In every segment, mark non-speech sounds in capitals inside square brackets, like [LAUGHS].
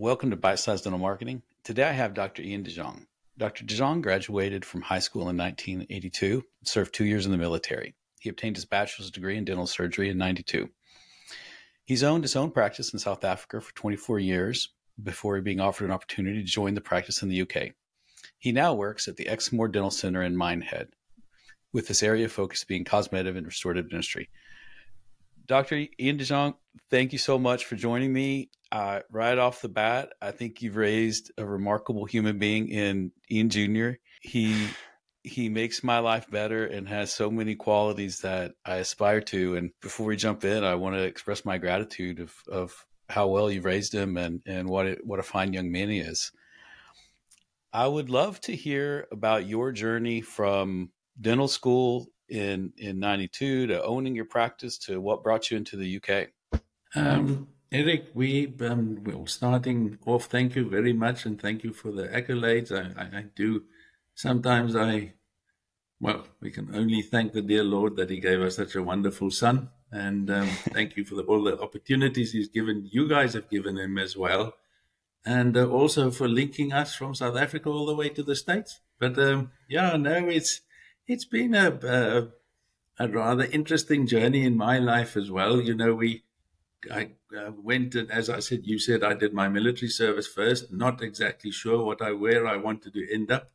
Welcome to Bite Size Dental Marketing. Today I have Dr. Ian de Jongh. Dr. de Jongh graduated from high school in 1982 and served two years in the military. He obtained his bachelor's degree in dental surgery in 92. He's owned his own practice in South Africa for 24 years before being offered an opportunity to join the practice in the UK. He now works at the Exmoor Dental Center in Minehead, with this area of focus being cosmetic and restorative dentistry. Dr. Ian de Jongh, thank you so much for joining me. Uh, right off the bat, I think you've raised a remarkable human being in Ian Jr. He he makes my life better and has so many qualities that I aspire to. And before we jump in, I want to express my gratitude of, of how well you've raised him and, and what it, what a fine young man he is. I would love to hear about your journey from dental school in in 92 to owning your practice to what brought you into the UK. Um, Eric, we um, well starting off. Thank you very much, and thank you for the accolades. I, I, I do. Sometimes I, well, we can only thank the dear Lord that He gave us such a wonderful son, and um, [LAUGHS] thank you for the, all the opportunities He's given. You guys have given Him as well, and uh, also for linking us from South Africa all the way to the states. But um, yeah, no, it's it's been a, a, a rather interesting journey in my life as well. You know, we I uh, went and, as I said, you said I did my military service first. Not exactly sure what I where I wanted to end up.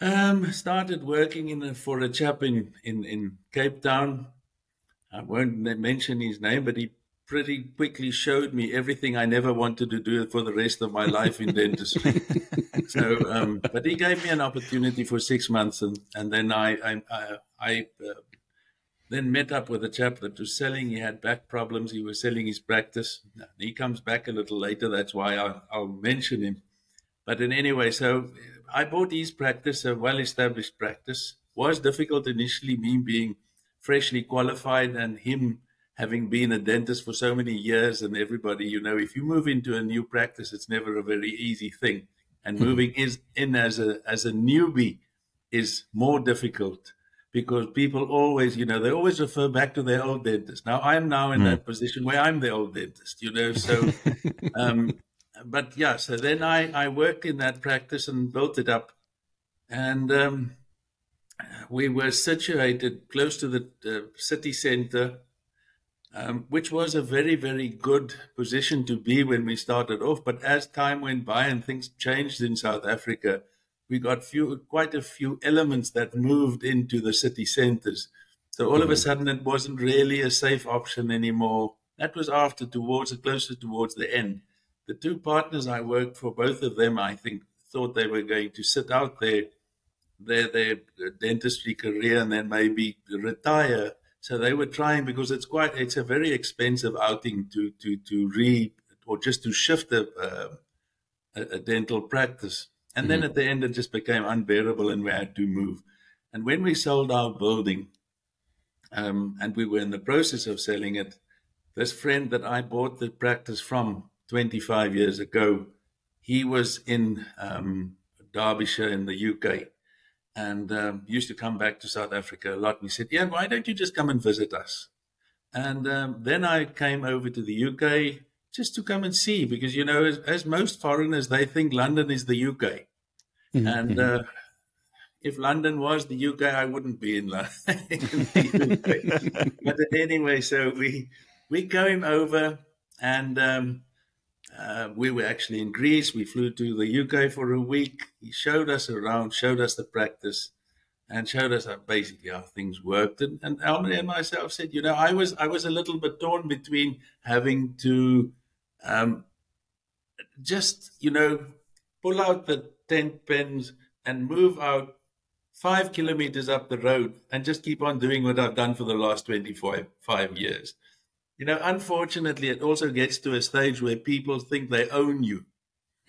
Um, started working in a, for a chap in, in in Cape Town. I won't mention his name, but he pretty quickly showed me everything I never wanted to do for the rest of my life in dentistry. [LAUGHS] so, um, but he gave me an opportunity for six months, and and then I I I, I uh, then met up with a chap that was selling. He had back problems. He was selling his practice. He comes back a little later. That's why I'll, I'll mention him. But in any way, so I bought his practice, a well-established practice. Was difficult initially, me being freshly qualified and him having been a dentist for so many years. And everybody, you know, if you move into a new practice, it's never a very easy thing. And mm-hmm. moving is in as a as a newbie is more difficult because people always, you know, they always refer back to their old dentist. Now I'm now in mm. that position where I'm the old dentist, you know. So, [LAUGHS] um, but yeah, so then I I worked in that practice and built it up, and um, we were situated close to the uh, city centre. Um, which was a very, very good position to be when we started off. But as time went by and things changed in South Africa, we got few, quite a few elements that moved into the city centers. So all mm-hmm. of a mm-hmm. sudden, it wasn't really a safe option anymore. That was after towards closer towards the end. The two partners I worked for, both of them, I think, thought they were going to sit out their their their dentistry career and then maybe retire. So they were trying because it's quite it's a very expensive outing to to to re or just to shift a, uh, a, a dental practice. And mm-hmm. then at the end, it just became unbearable and we had to move. And when we sold our building, um, and we were in the process of selling it, this friend that I bought the practice from 25 years ago, he was in um, Derbyshire in the UK and um, used to come back to South Africa a lot. And he said, Ian, why don't you just come and visit us? And um, then I came over to the UK just to come and see because you know as, as most foreigners they think london is the uk mm-hmm. and mm-hmm. uh, if london was the uk i wouldn't be in london [LAUGHS] [LAUGHS] but anyway so we we came over and um, uh, we were actually in greece we flew to the uk for a week he showed us around showed us the practice and showed us how basically how things worked. And, and Almany and myself said, you know, I was I was a little bit torn between having to um, just, you know, pull out the tent pins and move out five kilometers up the road and just keep on doing what I've done for the last 25 five years. You know, unfortunately, it also gets to a stage where people think they own you.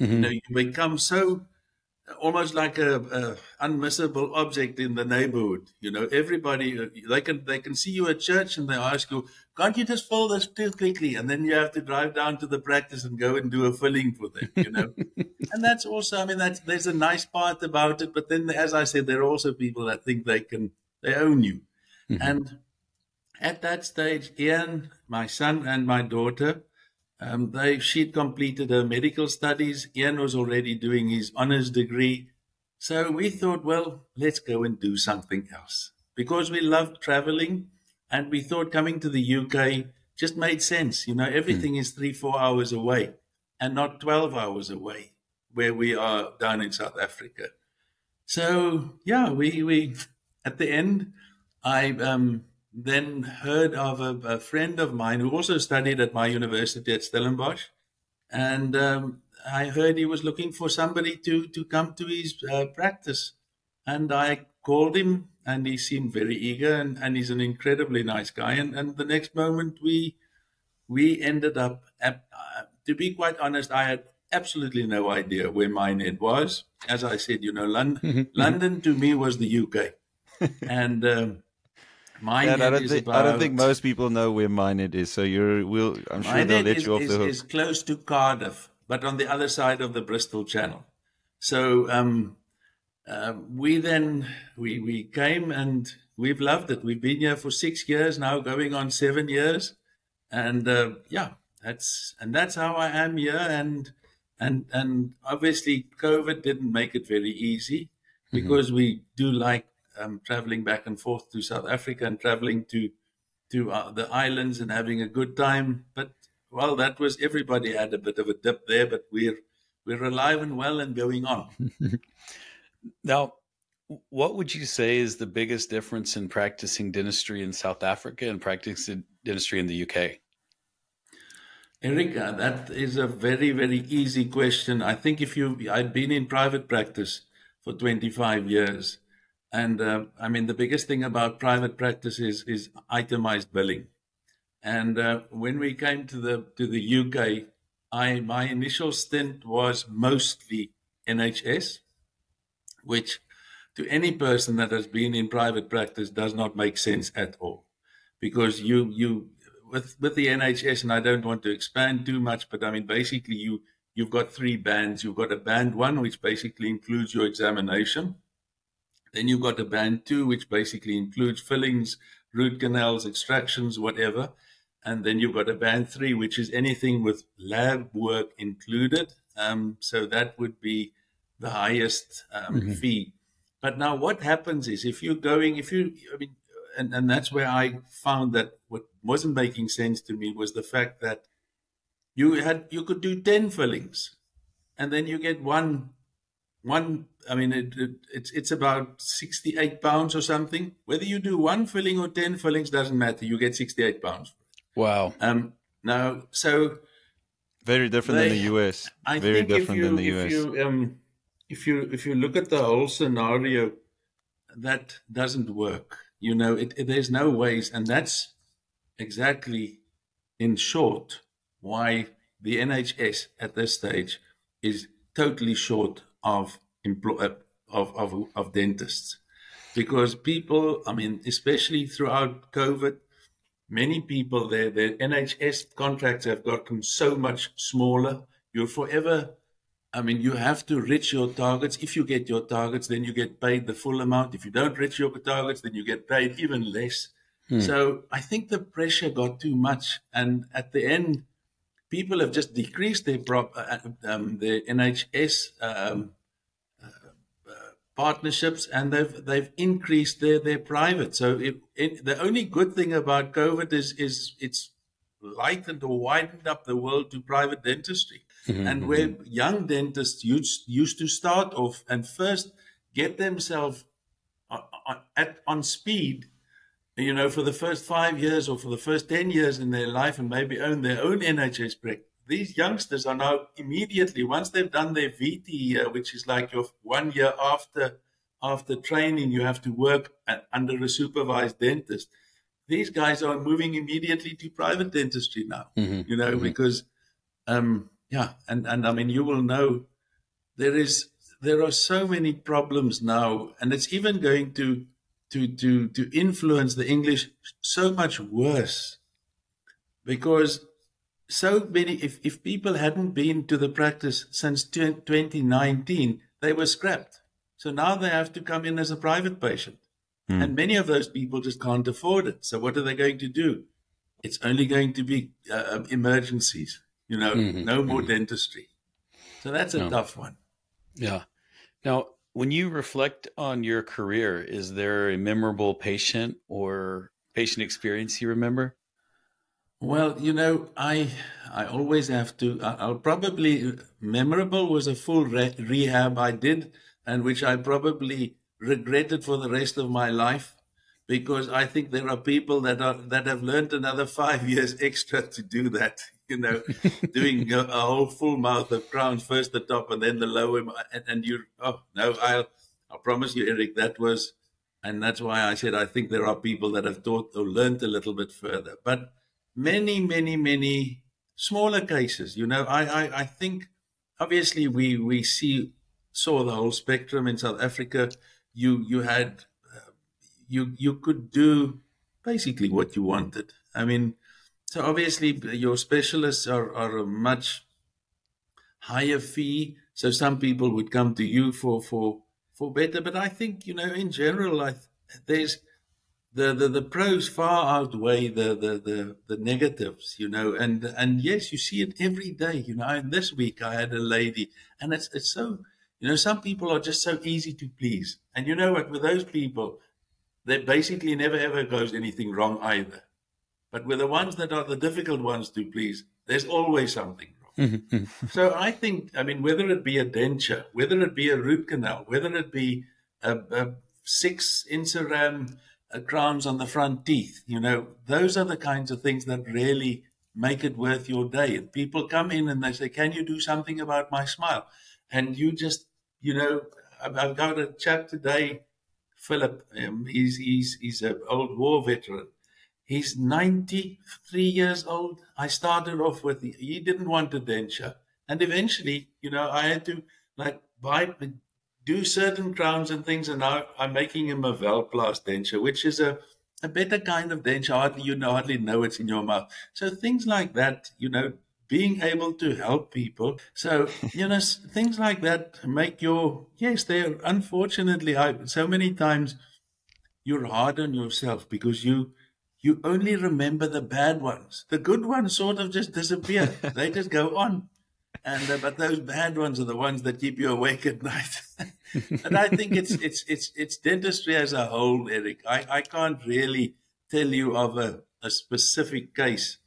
Mm-hmm. You know, you become so almost like a, a, unmissable object in the neighborhood. You know, everybody uh, they can they can see you at church and they ask you, "Can't you just fill this too quickly?" And then you have to drive down to the practice and go and do a filling for them. You know, [LAUGHS] and that's also I mean that's there's a nice part about it, but then as I said, there are also people that think they can they own you, mm-hmm. and at that stage, Ian, my son, and my daughter. Um, they she'd completed her medical studies. Ian was already doing his honors degree. So we thought, well, let's go and do something else because we loved traveling, and we thought coming to the UK just made sense. You know, everything mm. is three, four hours away, and not twelve hours away where we are down in South Africa. So yeah, we we at the end, I um, then heard of a, a, friend of mine who also studied at my university at Stellenbosch, and um, I heard he was looking for somebody to to come to his uh, practice, and I called him, and he seemed very eager, and, and he's an incredibly nice guy, and, and the next moment we we ended up. At, uh, to be quite honest, I had absolutely no idea where Minehead was. As I said, you know, London. [LAUGHS] London to me was the UK, [LAUGHS] and. Um, Minehead I don't, think, about, I don't think most people know where Minehead is, so you're. We'll, I'm sure they'll let is, you off is, the hook. Is close to Cardiff, but on the other side of the Bristol Channel. So um, uh, we then we we came and we've loved it. We've been here for six years now, going on seven years, and uh, yeah, that's and that's how I am here. And and and obviously COVID didn't make it very easy mm-hmm. because mm-hmm. we do like um, traveling back and forth to South Africa and traveling to to uh, the islands and having a good time. But well, that was everybody had a bit of a dip there, but we're we're alive and well and going on. [LAUGHS] now, what would you say is the biggest difference in practicing dentistry in South Africa and practicing dentistry in the UK? Erika, that is a very, very easy question. I think if you, I've been in private practice for 25 years. And uh, I mean, the biggest thing about private practice is, is itemized billing. And uh, when we came to the, to the UK, I, my initial stint was mostly NHS, which to any person that has been in private practice does not make sense at all because you, you, with with the NHS, and I don't want to expand too much, but I mean basically you you've got three bands. You've got a band one, which basically includes your examination. Then you've got a band two, which basically includes fillings, root canals, extractions, whatever. And then you've got a band three, which is anything with lab work included. Um, so that would be the highest um, mm-hmm. fee. But now what happens is if you're going, if you, I mean, and, and that's where I found that what wasn't making sense to me was the fact that you had you could do 10 fillings and then you get one one i mean it, it, it's it's about 68 pounds or something. Whether you do one filling or 10 fillings doesn't matter. You get 68 pounds. Wow. Um now so very different they, than the us I very different you, than the us you, um, if you if you look at the whole scenario that doesn't work. You know, it, it, there's no ways, and that's exactly, in short, why the NHS at this stage is totally short of employ uh, of, of of dentists, because people, I mean, especially throughout COVID, many people their their NHS contracts have gotten so much smaller. You're forever I mean, you have to reach your targets. If you get your targets, then you get paid the full amount. If you don't reach your targets, then you get paid even less. Hmm. So I think the pressure got too much, and at the end, people have just decreased their prop, uh, um, their NHS um, uh, partnerships, and they've they've increased their their private. So if, it, the only good thing about COVID is is it's lightened or widened up the world to private dentistry. Mm-hmm, and where mm-hmm. young dentists used, used to start off and first get themselves on, on, at, on speed, you know, for the first five years or for the first 10 years in their life and maybe own their own NHS practice. These youngsters are now immediately, once they've done their VT year, which is like your one year after after training, you have to work at, under a supervised dentist. These guys are moving immediately to private dentistry now, mm-hmm, you know, mm-hmm. because um, yeah, and and I mean, you will know there is there are so many problems now, and it's even going to to to to influence the English so much worse because so many if if people hadn't been to the practice since 2019 they were scrapped so now they have to come in as a private patient mm. and many of those people just can't afford it so what are they going to do it's only going to be uh, emergencies You know, mm-hmm. no more mm-hmm. dentistry. So that's a no. tough one. Yeah. Now, when you reflect on your career, is there a memorable patient or patient experience you remember? Well, you know, I I always have to. I'll probably memorable was a full re- rehab I did, and which I probably regretted for the rest of my life, because I think there are people that are that have learned another five [LAUGHS] years extra to do that. You know, doing a, a, whole full mouth of crowns, first the top and then the lower, and, and you. Oh no, I'll I promise you, Eric, that was, and that's why I said I think there are people that have taught or learned a little bit further, but many, many, many smaller cases. You know, I, I, I think obviously we we see saw the whole spectrum in South Africa. You you had uh, you you could do basically what you wanted. I mean, so obviously your specialists are are a much higher fee. So some people would come to you for for for better. But I think you know in general, I, there's the, the, the pros far outweigh the, the, the, the negatives, you know, and, and yes, you see it every day, you know, and this week I had a lady and it's, it's so, you know, some people are just so easy to please. And you know what, with those people, there basically never ever goes anything wrong either. But with the ones that are the difficult ones to please, there's always something wrong. Mm-hmm. so I think, I mean, whether it be a denture, whether it be a root canal, whether it be a, a six In-Ceram uh, crowns on the front teeth. You know, those are the kinds of things that really make it worth your day. And people come in and they say, Can you do something about my smile? And you just, you know, I've got a chap today, Philip. Um, he's he's he's an old war veteran. He's 93 years old. I started off with he didn't want a denture, and eventually, you know, I had to like buy do certain crowns and things, and now I'm making him a Valplast denture, which is a, a better kind of denture. Hardly you know, hardly know it's in your mouth. So things like that, you know, being able to help people. So you know, things like that make your yes. They're unfortunately, I so many times you're hard on yourself because you you only remember the bad ones. The good ones sort of just disappear. [LAUGHS] they just go on and uh, but those bad ones are the ones that keep you awake at [LAUGHS] night. and I think it's it's it's it's dentistry as a whole, Eric. I, I can't really tell you of a, a specific case.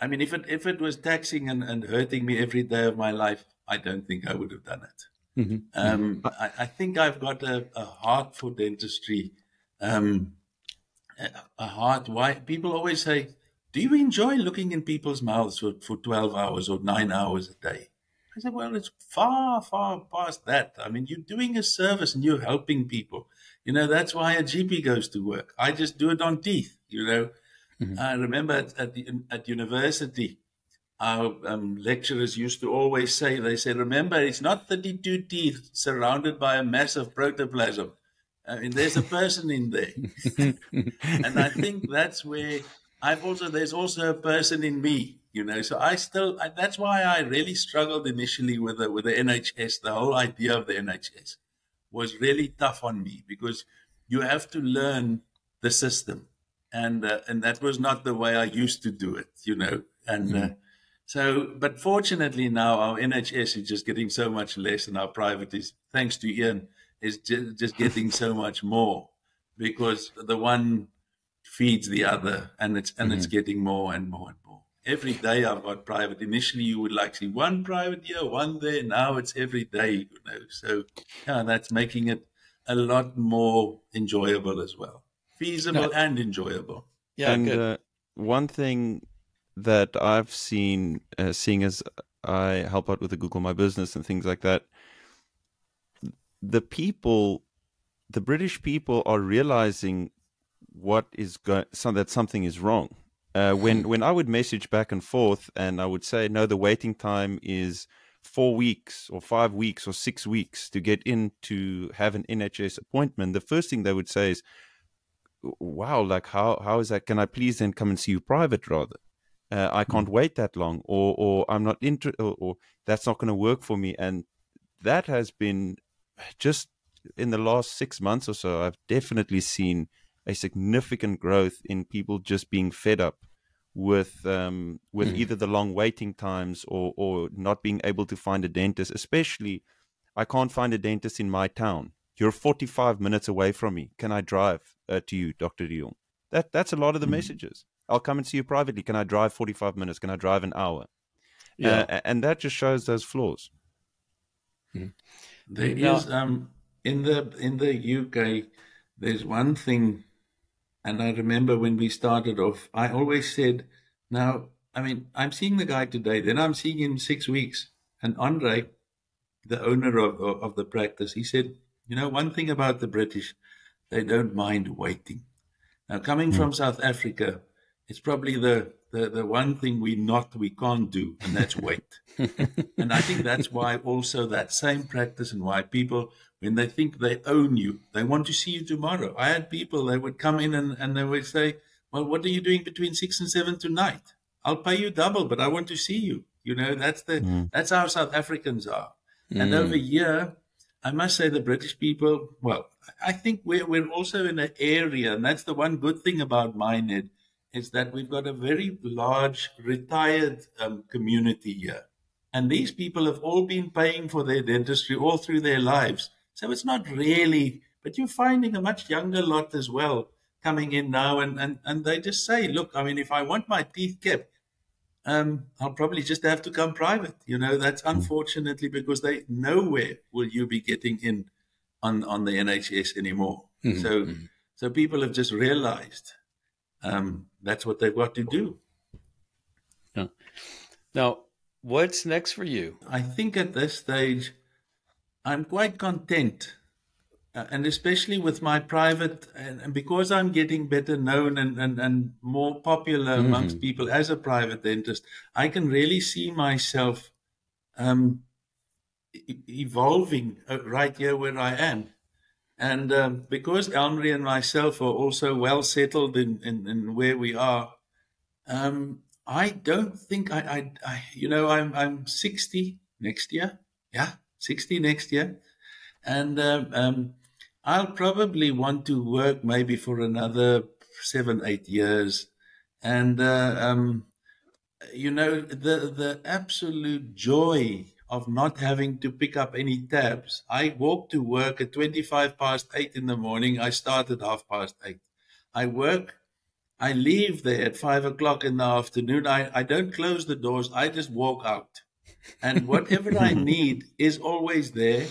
I mean, if it if it was taxing and, and hurting me every day of my life, I don't think I would have done it. Mm-hmm. Um, mm-hmm. I, I, think I've got a, a heart for dentistry. Um, a, heart. Why people always say do you enjoy looking in people's mouths for, for 12 hours or nine hours a day? I said, Well, it's far, far past that. I mean, you're doing a service and you're helping people. You know, that's why a GP goes to work. I just do it on teeth, you know. Mm-hmm. I remember at, at, the, at university, our um, lecturers used to always say, they said, remember, it's not 32 teeth surrounded by a mass of protoplasm. I mean, there's a person in there. [LAUGHS] and I think that's where I've also there's also a person in me, you know. So I still I, that's why I really struggled initially with the with the NHS. The whole idea of the NHS was really tough on me because you have to learn the system, and uh, and that was not the way I used to do it, you know. And mm. uh, so, but fortunately now our NHS is just getting so much less, and our private is thanks to Ian is just, just getting so much more because the one feeds the other, and it's and mm-hmm. it's getting more and more and more. Every day I've got private. Initially, you would like see one private here, one there. Now it's every day, you know. So yeah, that's making it a lot more enjoyable as well, feasible yeah. and enjoyable. Yeah, and uh, one thing that I've seen, uh, seeing as I help out with the Google My Business and things like that, the people, the British people, are realizing what is going so that something is wrong. Uh, when when I would message back and forth, and I would say, no, the waiting time is four weeks or five weeks or six weeks to get in to have an NHS appointment. The first thing they would say is, "Wow, like how how is that? Can I please then come and see you private rather?" Uh, I can't mm. wait that long, or or I'm not interested, or, or that's not going to work for me. And that has been just in the last six months or so. I've definitely seen a significant growth in people just being fed up with um, with Mhm. either the long waiting times or or not being able to find a dentist. Especially, I can't find a dentist in my town. You're 45 minutes away from me. Can I drive uh, to you, Doctor Dion? That that's a lot of the Mhm. messages. I'll come and see you privately. Can I drive 45 minutes? Can I drive an hour? Yeah. Uh, and that just shows those flaws. There Now- is um in the in the UK there's one thing and I remember when we started off I always said now I mean I'm seeing the guy today then I'm seeing him 6 weeks. And Andre the owner of of, of the practice he said you know one thing about the British they don't mind waiting. Now coming from South Africa it's probably the the, the one thing we not we can't do and that's wait [LAUGHS] and I think that's why also that same practice and why people, when they think they own you, they want to see you tomorrow. I had people, they would come in and, and they would say, Well, what are you doing between six and seven tonight? I'll pay you double, but I want to see you. You know, that's the Mm. that's how South Africans are. And Mm. over here, I must say the British people, well, I think we're, we're also in an area, and that's the one good thing about Minehead, is that we've got a very large retired um, community here. And these people have all been paying for their dentistry all through their lives. So it's not really, but you're finding a much younger lot as well coming in now. And, and, and they just say, look, I mean, if I want my teeth kept, um, I'll probably just have to come private. You know, that's unfortunately because they nowhere will you be getting in on, on the NHS anymore. Mhm, So, mhm. so people have just realized um, that's what they've got to do. Now, what's next for you? I think at this stage, I'm quite content. Uh, and especially with my private, and, and because I'm getting better known and, and, and more popular amongst people as a private dentist, I can really see myself um, evolving uh, right here where I am. And um, because Elmry and myself are also well settled in, in, in where we are, um, I don't think I, I, I, you know, I'm I'm 60 next year. Yeah, 60 next year, and um, um, I'll probably want to work maybe for another seven, eight years, and uh, um, you know, the the absolute joy of not having to pick up any tabs. I walk to work at 25 past eight in the morning. I start at half past eight. I work I leave there at five o'clock in the afternoon. I, I don't close the doors. I just walk out. And whatever I [LAUGHS] need is always there.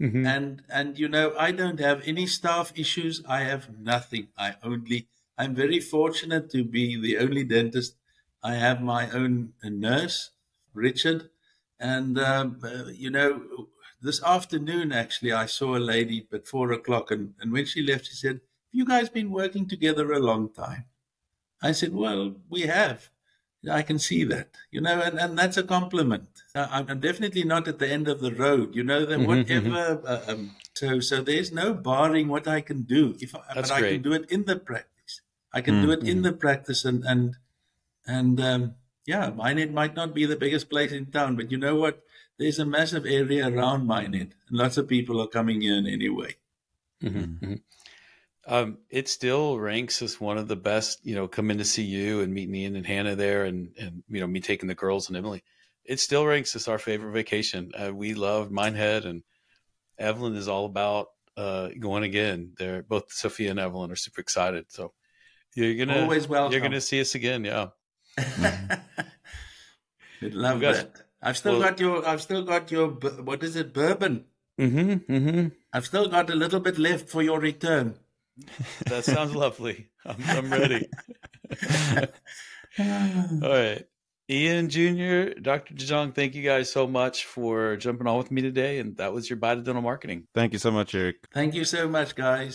Mhm. And, and, you know, I don't have any staff issues. I have nothing. I only, I'm very fortunate to be the only dentist. I have my own nurse, Richard. And, um, uh, you know, this afternoon, actually, I saw a lady at four o'clock. And, and when she left, she said, you guys been working together a long time? I said, Well, we have. I can see that, you know, and, and that's a compliment. I- I'm definitely not at the end of the road, you know, that Mhm, whatever. Uh, um, so, so there's no barring what I can do. If I, That's but I can do it in the practice. I can do it in the practice, and and and um, yeah, Minehead might not be the biggest place in town, but you know what? There's a massive area around Minehead, and lots of people are coming in anyway. Mhm, mhm. Um, it still ranks as one of the best, you know, come in to see you and meet Ian and Hannah there and, and, you know, me taking the girls and Emily. It still ranks as our favorite vacation. Uh, we love Minehead and Evelyn is all about, uh, going again. They're both Sophia and Evelyn are super excited. So you're going to, Always welcome. you're going to see us again. Yeah. [LAUGHS] We'd love got- that. I've still well- got your. I've still got your. What is it? Bourbon. Mm-hmm. Mm-hmm. I've still got a little bit left for your return. [LAUGHS] That sounds lovely. I'm, I'm ready. [LAUGHS] All right. Ian Jr., Dr. de Jongh, thank you guys so much for jumping on with me today. And that was your Bite of Dental Marketing. Thank you so much, Eric. Thank you so much, guys.